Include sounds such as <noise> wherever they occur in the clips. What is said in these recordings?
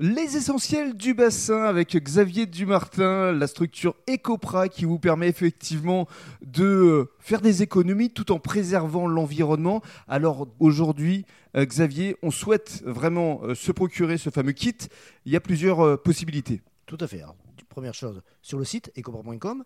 Les essentiels du bassin avec Xavier Dumartin, la structure Ecopra qui vous permet effectivement de euh, faire des économies tout en préservant l'environnement. Alors aujourd'hui, euh, Xavier, on souhaite vraiment euh, se procurer ce fameux kit. Il y a plusieurs possibilités. Tout à fait. première chose, sur le site ecopra.com,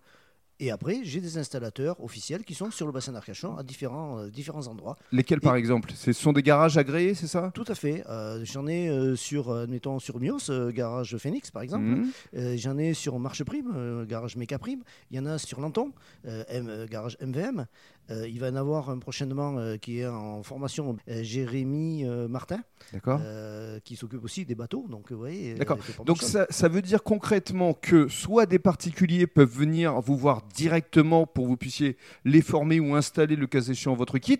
et après, j'ai des installateurs officiels qui sont sur le bassin d'Arcachon à différents, euh, différents endroits. Lesquels par exemple? Ce sont des garages agréés, c'est ça? Tout à fait. Euh, j'en ai euh, sur, mettons, sur Mios, garage Phoenix par exemple. Mhm. J'en ai sur Marche Prime, garage Méca Prime. Il y en a sur Lanton, garage MVM. il va y en avoir un prochainement qui est en formation, Jérémy Martin, qui s'occupe aussi des bateaux. Donc, vous voyez, D'accord. Donc ça, ça veut dire concrètement que soit des particuliers peuvent venir vous voir directement pour que vous puissiez les former ou installer le cas échéant votre kit,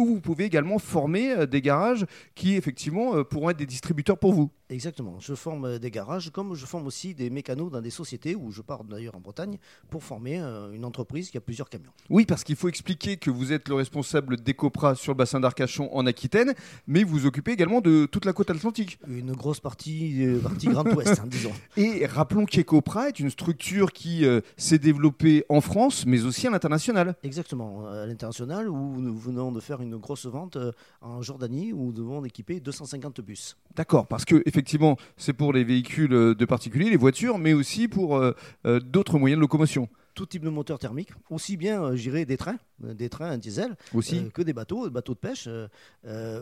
ou vous pouvez également former euh, des garages qui effectivement euh, pourront être des distributeurs pour vous. Exactement. Je forme euh, des garages comme je forme aussi des mécanos dans des sociétés où je pars d'ailleurs en Bretagne pour former une entreprise qui a plusieurs camions. Oui, parce qu'il faut expliquer que vous êtes le responsable d'Ecopra sur le bassin d'Arcachon en Aquitaine, mais vous occupez également de toute la côte atlantique. Une grosse partie, partie Grand Ouest, hein, disons. <laughs> Et rappelons qu'Ecopra est une structure qui s'est développée en France, mais aussi à l'international. Exactement, à l'international où nous venons de faire une grosse vente euh, en Jordanie où nous devons équiper 250 bus. D'accord, parce que effectivement, c'est pour les véhicules euh, de particuliers, les voitures, mais aussi pour euh, d'autres moyens de locomotion tout type de moteur thermique, aussi bien, euh, j'irais, des trains, euh, des trains diesel, aussi. Euh, que des bateaux, des bateaux de pêche,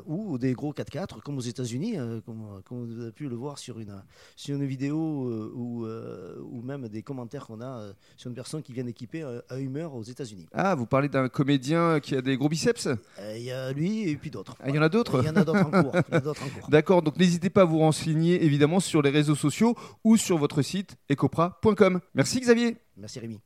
ou des gros 4x4, comme aux États-Unis, comme, vous avez pu le voir sur une, sur une vidéo, ou, ou même des commentaires qu'on a sur une personne qui vient d'équiper à Humeur aux États-Unis. Ah, vous parlez d'un comédien qui a des gros biceps? Il y a lui et puis d'autres. Ah, il y en a d'autres Il y en a d'autres en cours. <laughs> D'accord, donc n'hésitez pas à vous renseigner évidemment sur les réseaux sociaux ou sur votre site ecopra.com. Merci Xavier. Merci Rémi.